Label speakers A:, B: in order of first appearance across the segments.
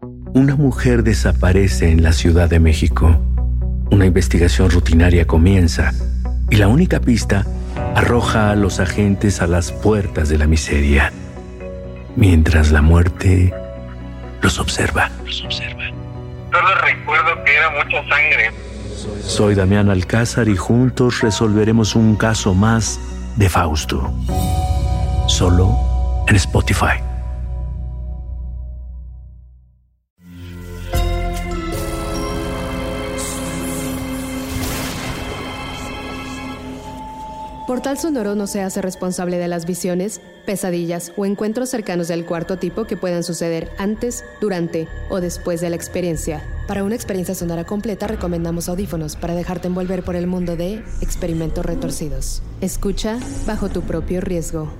A: Una mujer desaparece en la Ciudad de México. Una investigación rutinaria comienza y la única pista arroja a los agentes a las puertas de la miseria, mientras la muerte los observa. Los observa.
B: Solo recuerdo que era mucha sangre.
A: Soy Damián Alcázar y juntos resolveremos un caso más de Fausto. Solo en Spotify.
C: Portal Sonoro no se hace responsable de las visiones, pesadillas o encuentros cercanos del cuarto tipo que puedan suceder antes, durante o después de la experiencia. Para una experiencia sonora completa recomendamos audífonos para dejarte envolver por el mundo de experimentos retorcidos. Escucha bajo tu propio riesgo.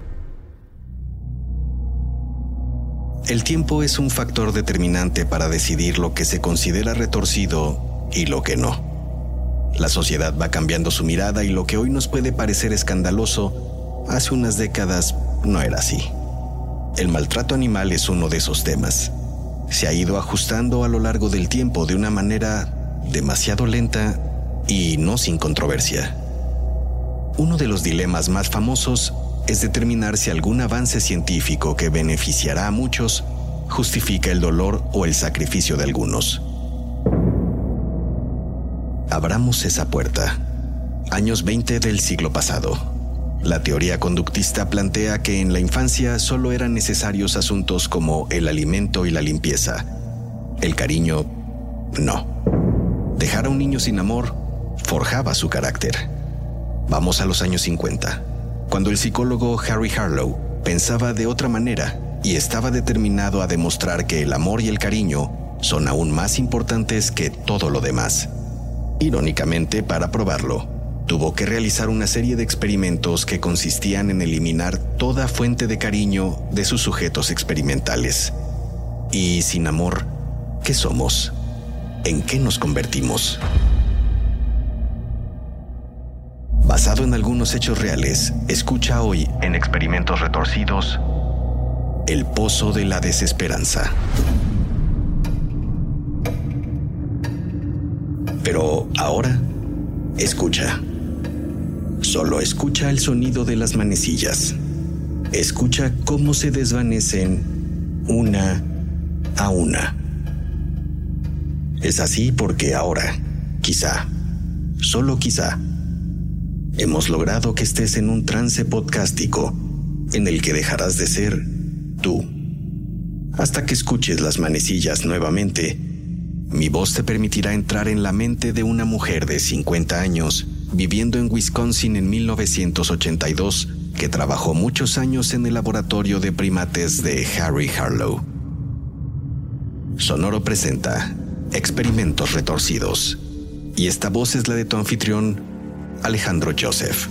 D: El tiempo es un factor determinante para decidir lo que se considera retorcido y lo que no. La sociedad va cambiando su mirada y lo que hoy nos puede parecer escandaloso, hace unas décadas no era así. El maltrato animal es uno de esos temas. Se ha ido ajustando a lo largo del tiempo de una manera demasiado lenta y no sin controversia. Uno de los dilemas más famosos es determinar si algún avance científico que beneficiará a muchos justifica el dolor o el sacrificio de algunos. Abramos esa puerta. Años 20 del siglo pasado. La teoría conductista plantea que en la infancia solo eran necesarios asuntos como el alimento y la limpieza. El cariño, no. Dejar a un niño sin amor forjaba su carácter. Vamos a los años 50, cuando el psicólogo Harry Harlow pensaba de otra manera y estaba determinado a demostrar que el amor y el cariño son aún más importantes que todo lo demás. Irónicamente, para probarlo, tuvo que realizar una serie de experimentos que consistían en eliminar toda fuente de cariño de sus sujetos experimentales. Y sin amor, ¿qué somos? ¿En qué nos convertimos? Basado en algunos hechos reales, escucha hoy en Experimentos Retorcidos El Pozo de la Desesperanza. Pero ahora, escucha. Solo escucha el sonido de las manecillas. Escucha cómo se desvanecen una a una. Es así porque ahora, quizá, solo quizá, hemos logrado que estés en un trance podcástico en el que dejarás de ser tú. Hasta que escuches las manecillas nuevamente mi voz te permitirá entrar en la mente de una mujer de 50 años, viviendo en Wisconsin en 1982, que trabajó muchos años en el laboratorio de primates de Harry Harlow. Sonoro presenta Experimentos Retorcidos, y esta voz es la de tu anfitrión, Alejandro Joseph.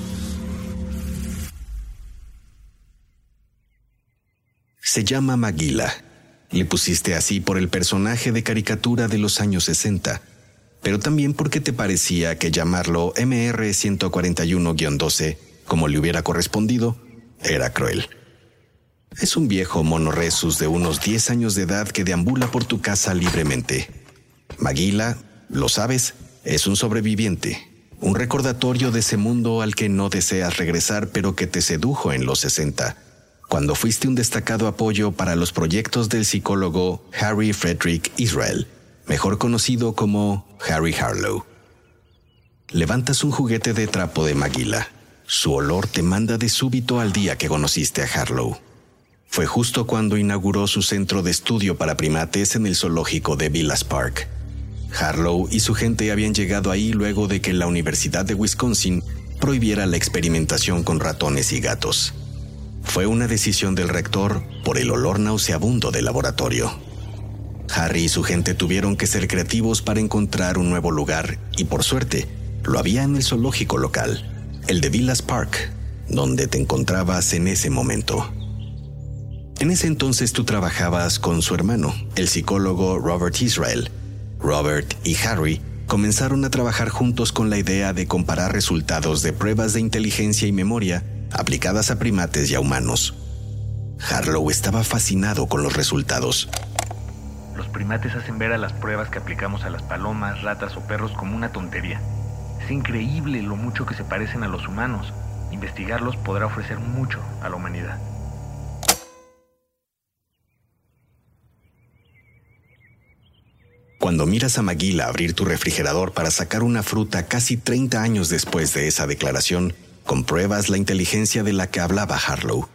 D: Se llama Maguila le pusiste así por el personaje de caricatura de los años 60, pero también porque te parecía que llamarlo MR141-12, como le hubiera correspondido, era cruel. Es un viejo monoresus de unos 10 años de edad que deambula por tu casa libremente. Maguila, lo sabes, es un sobreviviente, un recordatorio de ese mundo al que no deseas regresar pero que te sedujo en los 60 cuando fuiste un destacado apoyo para los proyectos del psicólogo Harry Frederick Israel, mejor conocido como Harry Harlow. Levantas un juguete de trapo de Maguila. Su olor te manda de súbito al día que conociste a Harlow. Fue justo cuando inauguró su centro de estudio para primates en el zoológico de Villas Park. Harlow y su gente habían llegado ahí luego de que la Universidad de Wisconsin prohibiera la experimentación con ratones y gatos. Fue una decisión del rector por el olor nauseabundo del laboratorio. Harry y su gente tuvieron que ser creativos para encontrar un nuevo lugar y por suerte lo había en el zoológico local, el de Villas Park, donde te encontrabas en ese momento. En ese entonces tú trabajabas con su hermano, el psicólogo Robert Israel. Robert y Harry comenzaron a trabajar juntos con la idea de comparar resultados de pruebas de inteligencia y memoria aplicadas a primates y a humanos. Harlow estaba fascinado con los resultados.
E: primates hacen ver a las pruebas que aplicamos a las palomas, ratas o perros como una tontería. Es increíble lo mucho que se parecen a los humanos. Investigarlos podrá ofrecer mucho a la humanidad.
D: Cuando miras a Maguila abrir tu refrigerador para sacar una fruta casi 30 años después de esa declaración, compruebas la inteligencia de la que hablaba Harlow.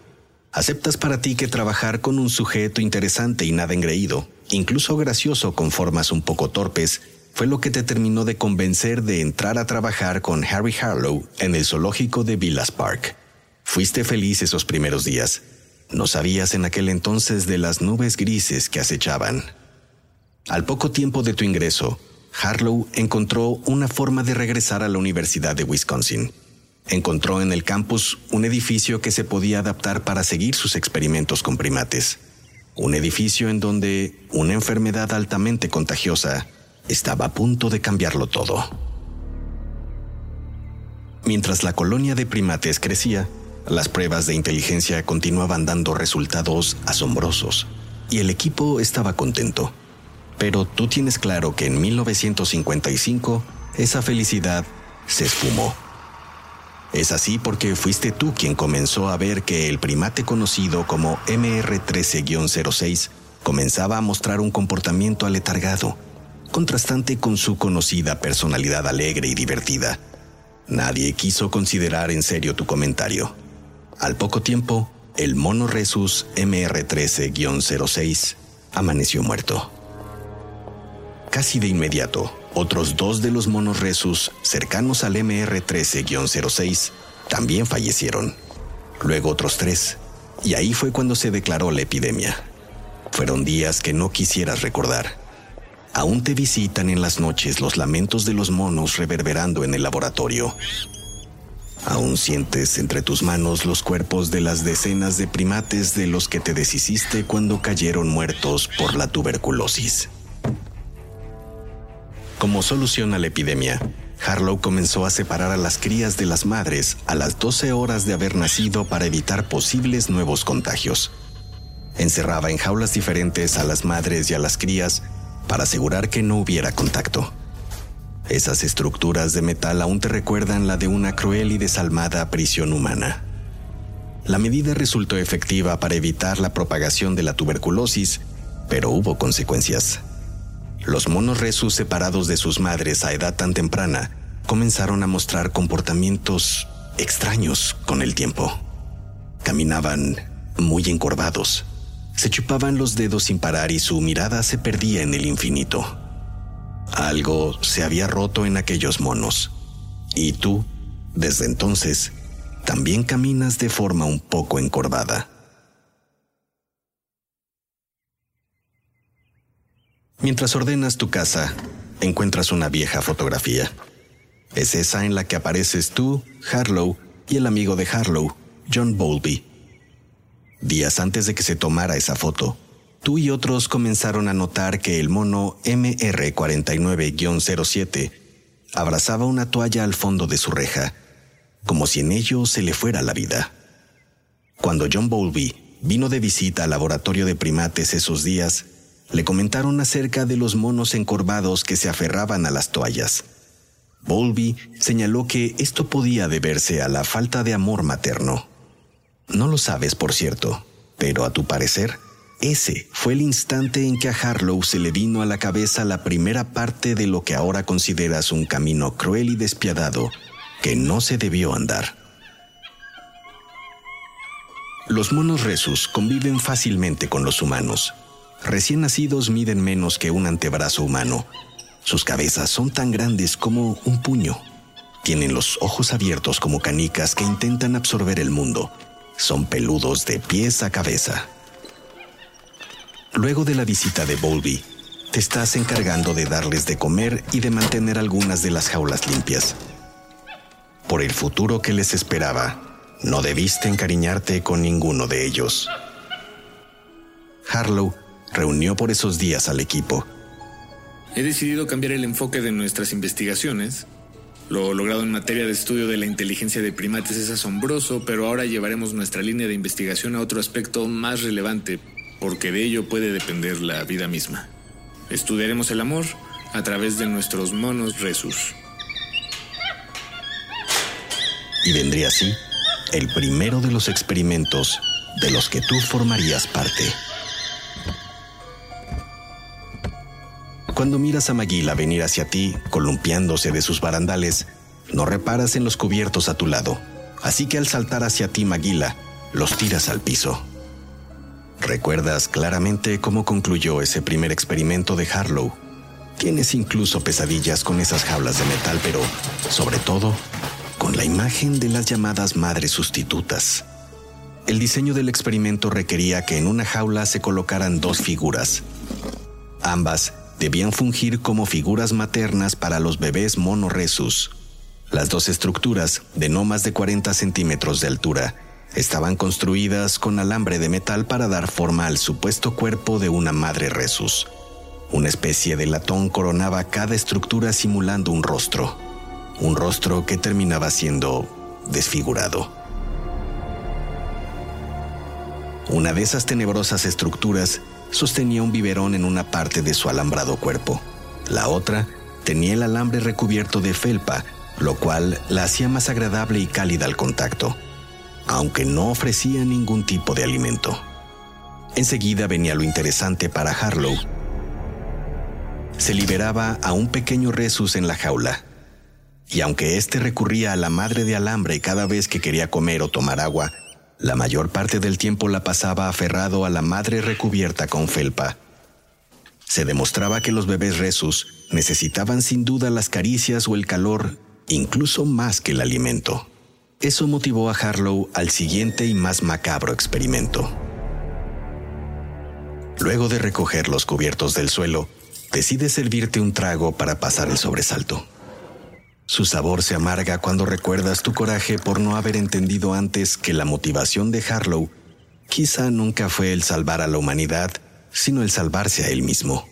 D: Aceptas para ti que trabajar con un sujeto interesante y nada engreído, incluso gracioso con formas un poco torpes, fue lo que te terminó de convencer de entrar a trabajar con Harry Harlow en el zoológico de Villas Park. Fuiste feliz esos primeros días. No sabías en aquel entonces de las nubes grises que acechaban. Al poco tiempo de tu ingreso, Harlow encontró una forma de regresar a la Universidad de Wisconsin. Encontró en el campus un edificio que se podía adaptar para seguir sus experimentos con primates. Un edificio en donde una enfermedad altamente contagiosa estaba a punto de cambiarlo todo. Mientras la colonia de primates crecía, las pruebas de inteligencia continuaban dando resultados asombrosos y el equipo estaba contento. Pero tú tienes claro que en 1955 esa felicidad se esfumó. Es así porque fuiste tú quien comenzó a ver que el primate conocido como MR13-06 comenzaba a mostrar un comportamiento aletargado, contrastante con su conocida personalidad alegre y divertida. Nadie quiso considerar en serio tu comentario. Al poco tiempo, el mono Resus MR13-06 amaneció muerto. Casi de inmediato, otros dos de los monos resus cercanos al MR13-06 también fallecieron. Luego otros tres. Y ahí fue cuando se declaró la epidemia. Fueron días que no quisieras recordar. Aún te visitan en las noches los lamentos de los monos reverberando en el laboratorio. Aún sientes entre tus manos los cuerpos de las decenas de primates de los que te deshiciste cuando cayeron muertos por la tuberculosis. Como solución a la epidemia, Harlow comenzó a separar a las crías de las madres a las 12 horas de haber nacido para evitar posibles nuevos contagios. Encerraba en jaulas diferentes a las madres y a las crías para asegurar que no hubiera contacto. Esas estructuras de metal aún te recuerdan la de una cruel y desalmada prisión humana. La medida resultó efectiva para evitar la propagación de la tuberculosis, pero hubo consecuencias. Los monos resus separados de sus madres a edad tan temprana comenzaron a mostrar comportamientos extraños con el tiempo. Caminaban muy encorvados, se chupaban los dedos sin parar y su mirada se perdía en el infinito. Algo se había roto en aquellos monos. Y tú, desde entonces, también caminas de forma un poco encorvada. Mientras ordenas tu casa, encuentras una vieja fotografía. Es esa en la que apareces tú, Harlow y el amigo de Harlow, John Bowlby. Días antes de que se tomara esa foto, tú y otros comenzaron a notar que el mono MR49-07 abrazaba una toalla al fondo de su reja, como si en ello se le fuera la vida. Cuando John Bowlby vino de visita al laboratorio de primates esos días, le comentaron acerca de los monos encorvados que se aferraban a las toallas. Bowlby señaló que esto podía deberse a la falta de amor materno. No lo sabes, por cierto, pero a tu parecer, ese fue el instante en que a Harlow se le vino a la cabeza la primera parte de lo que ahora consideras un camino cruel y despiadado que no se debió andar. Los monos resus conviven fácilmente con los humanos recién nacidos miden menos que un antebrazo humano. Sus cabezas son tan grandes como un puño. Tienen los ojos abiertos como canicas que intentan absorber el mundo. Son peludos de pies a cabeza. Luego de la visita de Bowlby, te estás encargando de darles de comer y de mantener algunas de las jaulas limpias. Por el futuro que les esperaba, no debiste encariñarte con ninguno de ellos. Harlow reunió por esos días al equipo.
F: He decidido cambiar el enfoque de nuestras investigaciones. Lo logrado en materia de estudio de la inteligencia de primates es asombroso, pero ahora llevaremos nuestra línea de investigación a otro aspecto más relevante, porque de ello puede depender la vida misma. Estudiaremos el amor a través de nuestros monos resus.
D: Y vendría así el primero de los experimentos de los que tú formarías parte. Cuando miras a Maguila venir hacia ti, columpiándose de sus barandales, no reparas en los cubiertos a tu lado, así que al saltar hacia ti Maguila, los tiras al piso. Recuerdas claramente cómo concluyó ese primer experimento de Harlow. Tienes incluso pesadillas con esas jaulas de metal, pero sobre todo con la imagen de las llamadas madres sustitutas. El diseño del experimento requería que en una jaula se colocaran dos figuras. Ambas debían fungir como figuras maternas para los bebés monoresus. Las dos estructuras, de no más de 40 centímetros de altura, estaban construidas con alambre de metal para dar forma al supuesto cuerpo de una madre resus. Una especie de latón coronaba cada estructura simulando un rostro, un rostro que terminaba siendo desfigurado. Una de esas tenebrosas estructuras sostenía un biberón en una parte de su alambrado cuerpo. La otra tenía el alambre recubierto de felpa, lo cual la hacía más agradable y cálida al contacto aunque no ofrecía ningún tipo de alimento. Enseguida venía lo interesante para Harlow. Se liberaba a un pequeño Resus en la jaula, y aunque éste recurría a la madre de alambre cada vez que quería comer o tomar agua, la mayor parte del tiempo la pasaba aferrado a la madre recubierta con felpa. Se demostraba que los bebés Resus necesitaban sin duda las caricias o el calor, incluso más que el alimento. Eso motivó a Harlow al siguiente y más macabro experimento. Luego de recoger los cubiertos del suelo, decide servirte un trago para pasar el sobresalto. Su sabor se amarga cuando recuerdas tu coraje por no haber entendido antes que la motivación de Harlow quizá nunca fue el salvar a la humanidad, sino el salvarse a él mismo.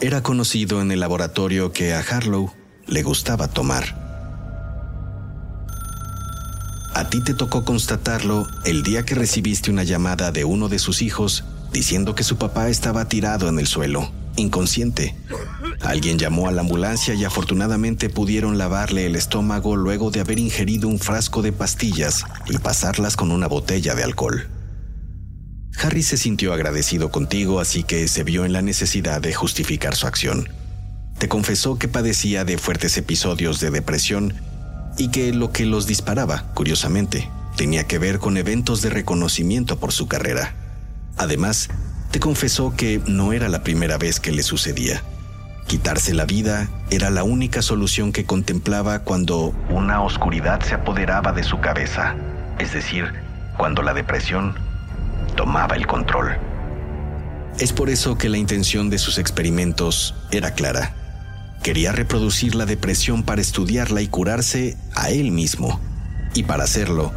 D: Era conocido en el laboratorio que a Harlow le gustaba tomar a ti te tocó constatarlo el día que recibiste una llamada de uno de sus hijos diciendo que su papá estaba tirado en el suelo, inconsciente. Alguien llamó a la ambulancia y afortunadamente pudieron lavarle el estómago luego de haber ingerido un frasco de pastillas y pasarlas con una botella de alcohol. Harry se sintió agradecido contigo, así que se vio en la necesidad de justificar su acción. Te confesó que padecía de fuertes episodios de depresión y que lo que los disparaba, curiosamente, tenía que ver con eventos de reconocimiento por su carrera. Además, te confesó que no era la primera vez que le sucedía. Quitarse la vida era la única solución que contemplaba cuando una oscuridad se apoderaba de su cabeza, es decir, cuando la depresión tomaba el control. Es por eso que la intención de sus experimentos era clara Quería reproducir la depresión para estudiarla y curarse a él mismo. Y para hacerlo,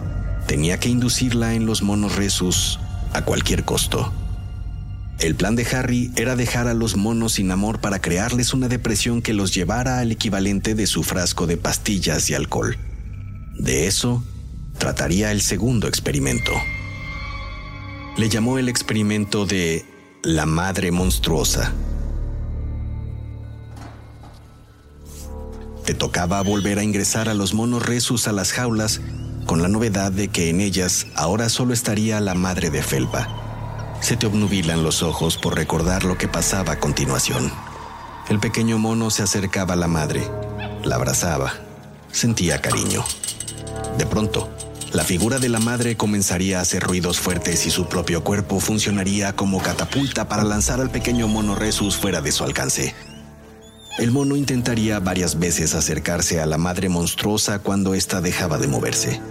D: tenía que inducirla en los monos resus a cualquier costo. El plan de Harry era dejar a los monos sin amor para crearles una depresión que los llevara al equivalente de su frasco de pastillas y alcohol. De eso trataría el segundo experimento. Le llamó el experimento de la madre monstruosa. Te tocaba volver a ingresar a los monos resus a las jaulas con la novedad de que en ellas ahora solo estaría la madre de Felpa. Se te obnubilan los ojos por recordar lo que pasaba a continuación. El pequeño mono se acercaba a la madre, la abrazaba, sentía cariño. De pronto, la figura de la madre comenzaría a hacer ruidos fuertes y su propio cuerpo funcionaría como catapulta para lanzar al pequeño mono Resus fuera de su alcance. El mono intentaría varias veces acercarse a la madre monstruosa cuando ésta dejaba de moverse.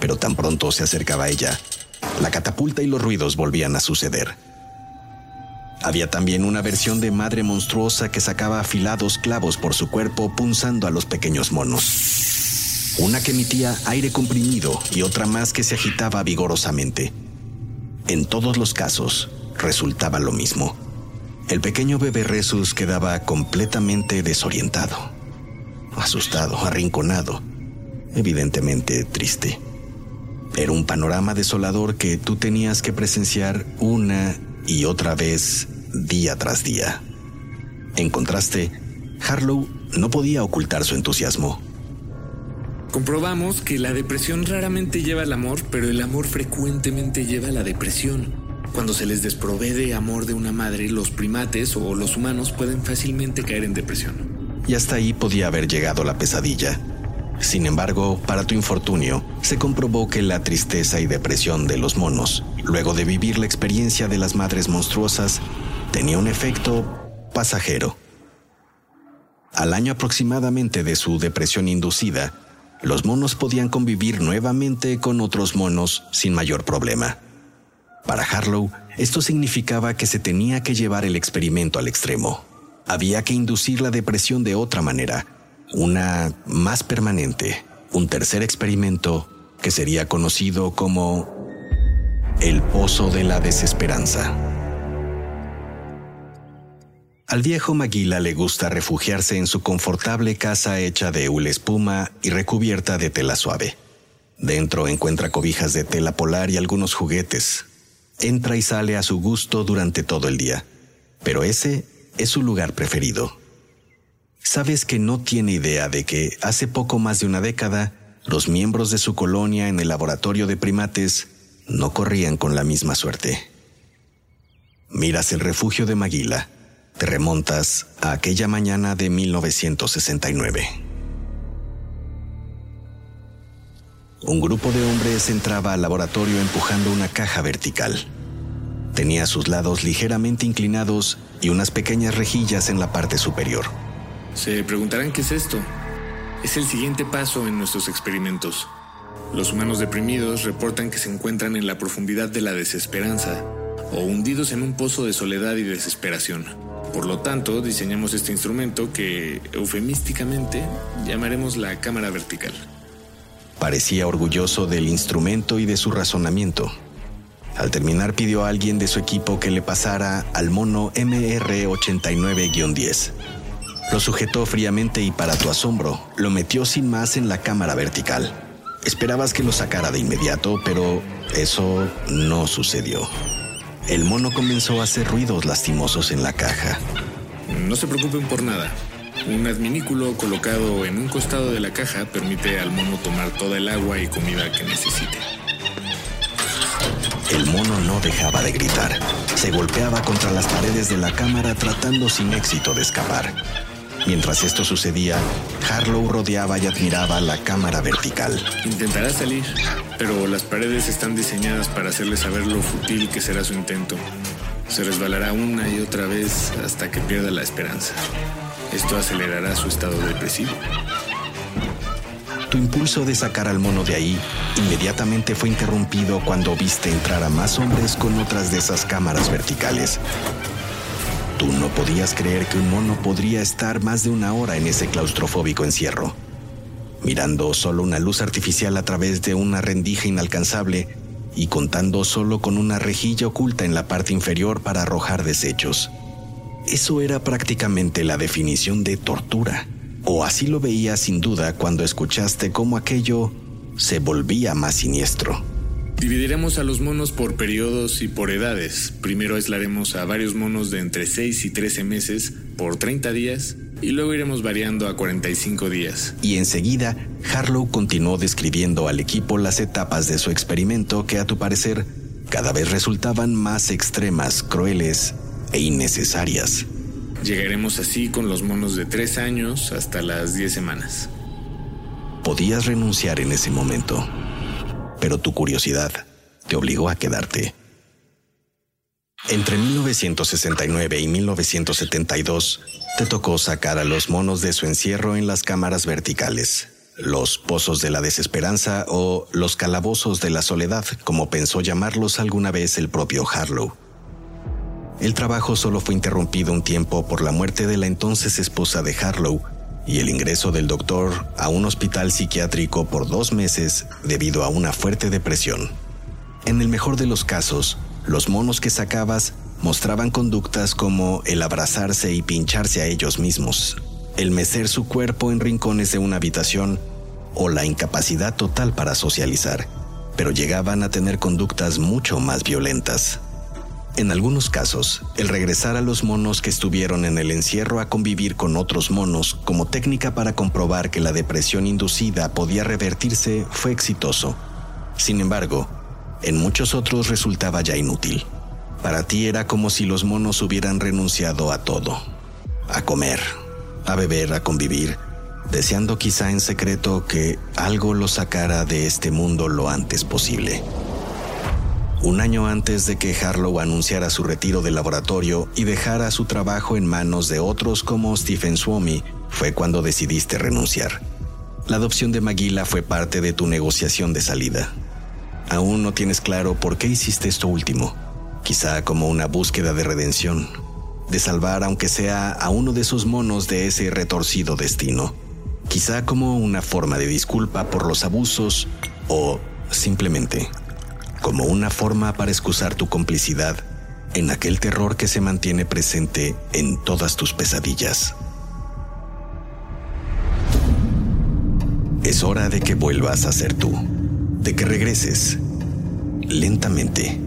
D: Pero tan pronto se acercaba a ella, la catapulta y los ruidos volvían a suceder. Había también una versión de madre monstruosa que sacaba afilados clavos por su cuerpo punzando a los pequeños monos. Una que emitía aire comprimido y otra más que se agitaba vigorosamente. En todos los casos, resultaba lo mismo el pequeño bebé Resus quedaba completamente desorientado, asustado, arrinconado, evidentemente triste. Era un panorama desolador que tú tenías que presenciar una y otra vez día tras día. En contraste, Harlow no podía ocultar su entusiasmo.
F: Comprobamos que la depresión raramente lleva al amor, pero el amor frecuentemente lleva a la depresión. Cuando se les desprovee de amor de una madre, los primates o los humanos pueden fácilmente caer en depresión.
D: Y hasta ahí podía haber llegado la pesadilla. Sin embargo, para tu infortunio, se comprobó que la tristeza y depresión de los monos, luego de vivir la experiencia de las madres monstruosas, tenía un efecto pasajero. Al año aproximadamente de su depresión inducida, los monos podían convivir nuevamente con otros monos sin mayor problema. Para Harlow, esto significaba que se tenía que llevar el experimento al extremo. Había que inducir la depresión de otra manera, una más permanente, un tercer experimento que sería conocido como el Pozo de la Desesperanza. Al viejo Maguila le gusta refugiarse en su confortable casa hecha de hule espuma y recubierta de tela suave. Dentro encuentra cobijas de tela polar y algunos juguetes. Entra y sale a su gusto durante todo el día, pero ese es su lugar preferido. Sabes que no tiene idea de que hace poco más de una década los miembros de su colonia en el laboratorio de primates no corrían con la misma suerte. Miras el refugio de Maguila te remontas a aquella mañana de 1969. Un grupo de hombres entraba al laboratorio empujando una caja vertical. Tenía sus lados ligeramente inclinados y unas pequeñas rejillas en la parte superior.
F: Se preguntarán qué es esto. Es el siguiente paso en nuestros experimentos. Los humanos deprimidos reportan que se encuentran en la profundidad de la desesperanza o hundidos en un pozo de soledad y desesperación. Por lo tanto, diseñamos este instrumento que, eufemísticamente, llamaremos la cámara vertical.
D: Parecía orgulloso del instrumento y de su razonamiento. Al terminar pidió a alguien de su equipo que le pasara al mono MR89-10. Lo sujetó fríamente y para tu asombro, lo metió sin más en la cámara vertical. Esperabas que lo sacara de inmediato, pero eso no sucedió el mono comenzó a hacer ruidos lastimosos en la caja.
F: No se preocupen por nada. Un adminículo colocado en un costado de la caja permite al mono tomar toda el agua y comida que necesite.
D: El mono no dejaba de gritar. Se golpeaba contra las paredes de la cámara tratando sin éxito de escapar. Mientras esto sucedía, Harlow rodeaba y admiraba la cámara vertical.
F: Intentará salir, pero las paredes están diseñadas para hacerle saber lo fútil que será su intento. Se resbalará una y otra vez hasta que pierda la esperanza. Esto acelerará su estado depresivo.
D: Tu impulso de sacar al mono de ahí inmediatamente fue interrumpido cuando viste entrar a más hombres con otras de esas cámaras verticales. Tú no podías creer que un mono podría estar más de una hora en ese claustrofóbico encierro, mirando solo una luz artificial a través de una rendija inalcanzable y contando solo con una rejilla oculta en la parte inferior para arrojar desechos. Eso era prácticamente la definición de tortura, o así lo veías sin duda cuando escuchaste cómo aquello se volvía más siniestro.
F: Dividiremos a los monos por periodos y por edades. Primero aislaremos a varios monos de entre 6 y 13 meses por 30 días y luego iremos variando a 45 días.
D: Y enseguida, Harlow continuó describiendo al equipo las etapas de su experimento que a tu parecer cada vez resultaban más extremas, crueles e innecesarias.
F: Llegaremos así con los monos de 3 años hasta las 10 semanas.
D: Podías renunciar en ese momento pero tu curiosidad te obligó a quedarte. Entre 1969 y 1972, te tocó sacar a los monos de su encierro en las cámaras verticales, los pozos de la desesperanza o los calabozos de la soledad, como pensó llamarlos alguna vez el propio Harlow. El trabajo solo fue interrumpido un tiempo por la muerte de la entonces esposa de Harlow, y el ingreso del doctor a un hospital psiquiátrico por dos meses debido a una fuerte depresión. En el mejor de los casos, los monos que sacabas mostraban conductas como el abrazarse y pincharse a ellos mismos, el mecer su cuerpo en rincones de una habitación o la incapacidad total para socializar, pero llegaban a tener conductas mucho más violentas. En algunos casos, el regresar a los monos que estuvieron en el encierro a convivir con otros monos como técnica para comprobar que la depresión inducida podía revertirse fue exitoso. Sin embargo, en muchos otros resultaba ya inútil. Para ti era como si los monos hubieran renunciado a todo. A comer, a beber, a convivir, deseando quizá en secreto que algo los sacara de este mundo lo antes posible. Un año antes de que Harlow anunciara su retiro del laboratorio y dejara su trabajo en manos de otros como Stephen Swami, fue cuando decidiste renunciar. La adopción de Maguila fue parte de tu negociación de salida. Aún no tienes claro por qué hiciste esto último. Quizá como una búsqueda de redención, de salvar aunque sea a uno de esos monos de ese retorcido destino. Quizá como una forma de disculpa por los abusos o simplemente como una forma para excusar tu complicidad en aquel terror que se mantiene presente en todas tus pesadillas. Es hora de que vuelvas a ser tú, de que regreses lentamente.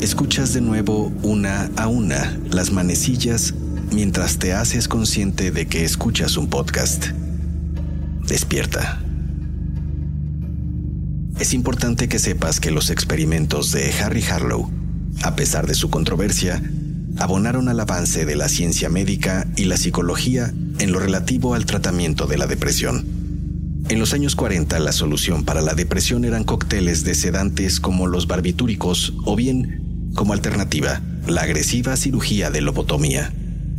D: Escuchas de nuevo una a una las manecillas mientras te haces consciente de que escuchas un podcast. Despierta. Es importante que sepas que los experimentos de Harry Harlow, a pesar de su controversia, abonaron al avance de la ciencia médica y la psicología en lo relativo al tratamiento de la depresión. En los años 40 la solución para la depresión eran cócteles de sedantes como los barbitúricos o bien, como alternativa, la agresiva cirugía de lobotomía.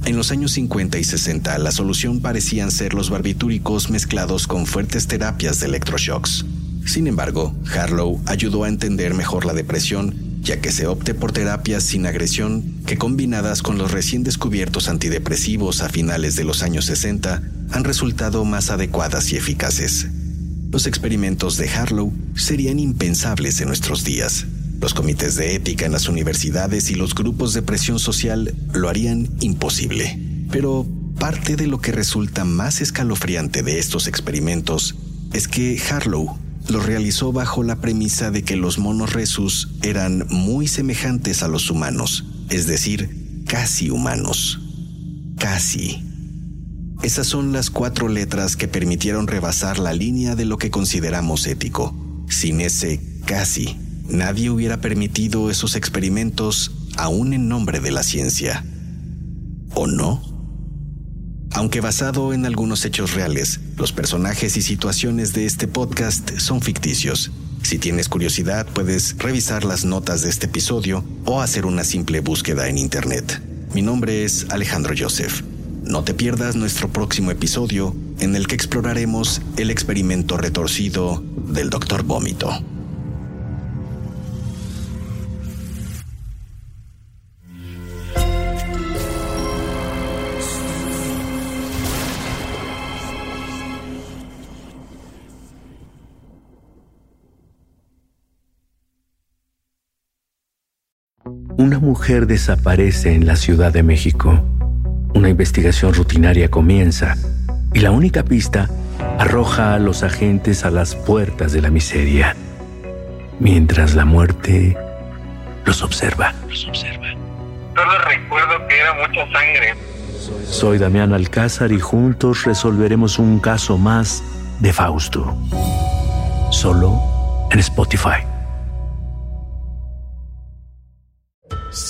D: En los años 50 y 60 la solución parecían ser los barbitúricos mezclados con fuertes terapias de electroshocks. Sin embargo, Harlow ayudó a entender mejor la depresión, ya que se opte por terapias sin agresión que combinadas con los recién descubiertos antidepresivos a finales de los años 60 han resultado más adecuadas y eficaces. Los experimentos de Harlow serían impensables en nuestros días. Los comités de ética en las universidades y los grupos de presión social lo harían imposible. Pero parte de lo que resulta más escalofriante de estos experimentos es que Harlow lo realizó bajo la premisa de que los monos resus eran muy semejantes a los humanos, es decir, casi humanos. Casi. Esas son las cuatro letras que permitieron rebasar la línea de lo que consideramos ético. Sin ese casi, nadie hubiera permitido esos experimentos aún en nombre de la ciencia. ¿O no? Aunque basado en algunos hechos reales, los personajes y situaciones de este podcast son ficticios. Si tienes curiosidad, puedes revisar las notas de este episodio o hacer una simple búsqueda en Internet. Mi nombre es Alejandro Joseph. No te pierdas nuestro próximo episodio en el que exploraremos el experimento retorcido del Dr. Vómito.
A: Una mujer desaparece en la Ciudad de México. Una investigación rutinaria comienza y la única pista arroja a los agentes a las puertas de la miseria, mientras la muerte los observa.
B: Solo recuerdo que era mucha sangre.
A: Soy Damián Alcázar y juntos resolveremos un caso más de Fausto. Solo en Spotify.